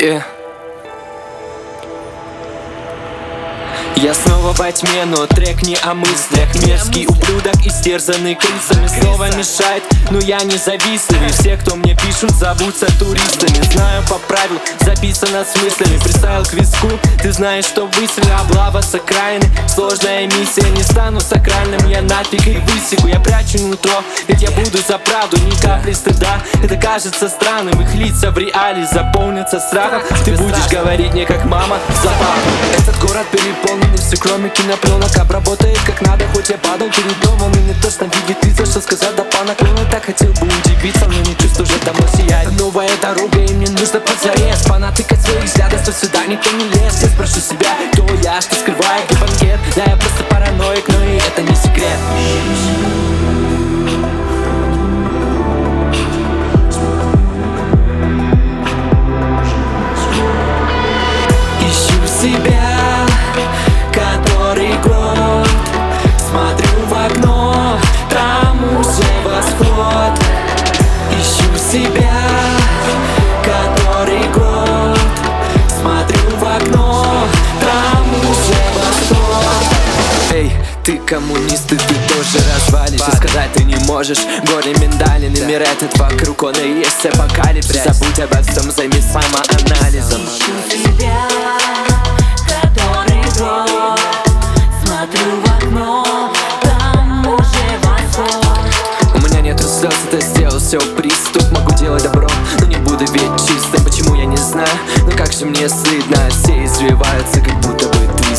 Yeah. Я снова во тьме, но трек не о мыслях. Мерзкий ублюдок, истерзанный крысами. Слово мешает, но я не завистливый. Все, кто мне пишут, зовутся туристами. Знаю по правил, записано с мыслями. Приставил к виску, ты знаешь, что выстрел Облава с окраины, сложная миссия Не стану сакральным, я нафиг их высеку Я прячу нутро, ведь я буду за правду Ни капли стыда, это кажется странным Их лица в реале заполнятся страхом. Ты будешь говорить мне как мама за папу Этот город переполнен не все кроме кинопленок Обработает как надо, хоть я падал перед домом И не точно видит лица, что сказать да по наклону Так хотел бы удивиться, но не чувствую, уже давно сияет. Новая дорога, и мне нужно позарез Понатыкать своих взглядов, что сюда никто не лез. Я спрошу себя, кто я, что скрываю, где банкет Да я просто параноик, но и это не секрет. Себя себя Который год Смотрю в окно Там уже восход. Эй, ты коммунист, и ты тоже развалишься. Сказать ты не можешь, горе миндалин И мир этот вокруг, он и есть апокалипсис. Забудь обо всем, займись самоанализом. Ищу который год Смотрю в окно, там уже восход. У меня нету слез, это сделал все приступ ясно Но как же мне стыдно Все извиваются, как будто бы ты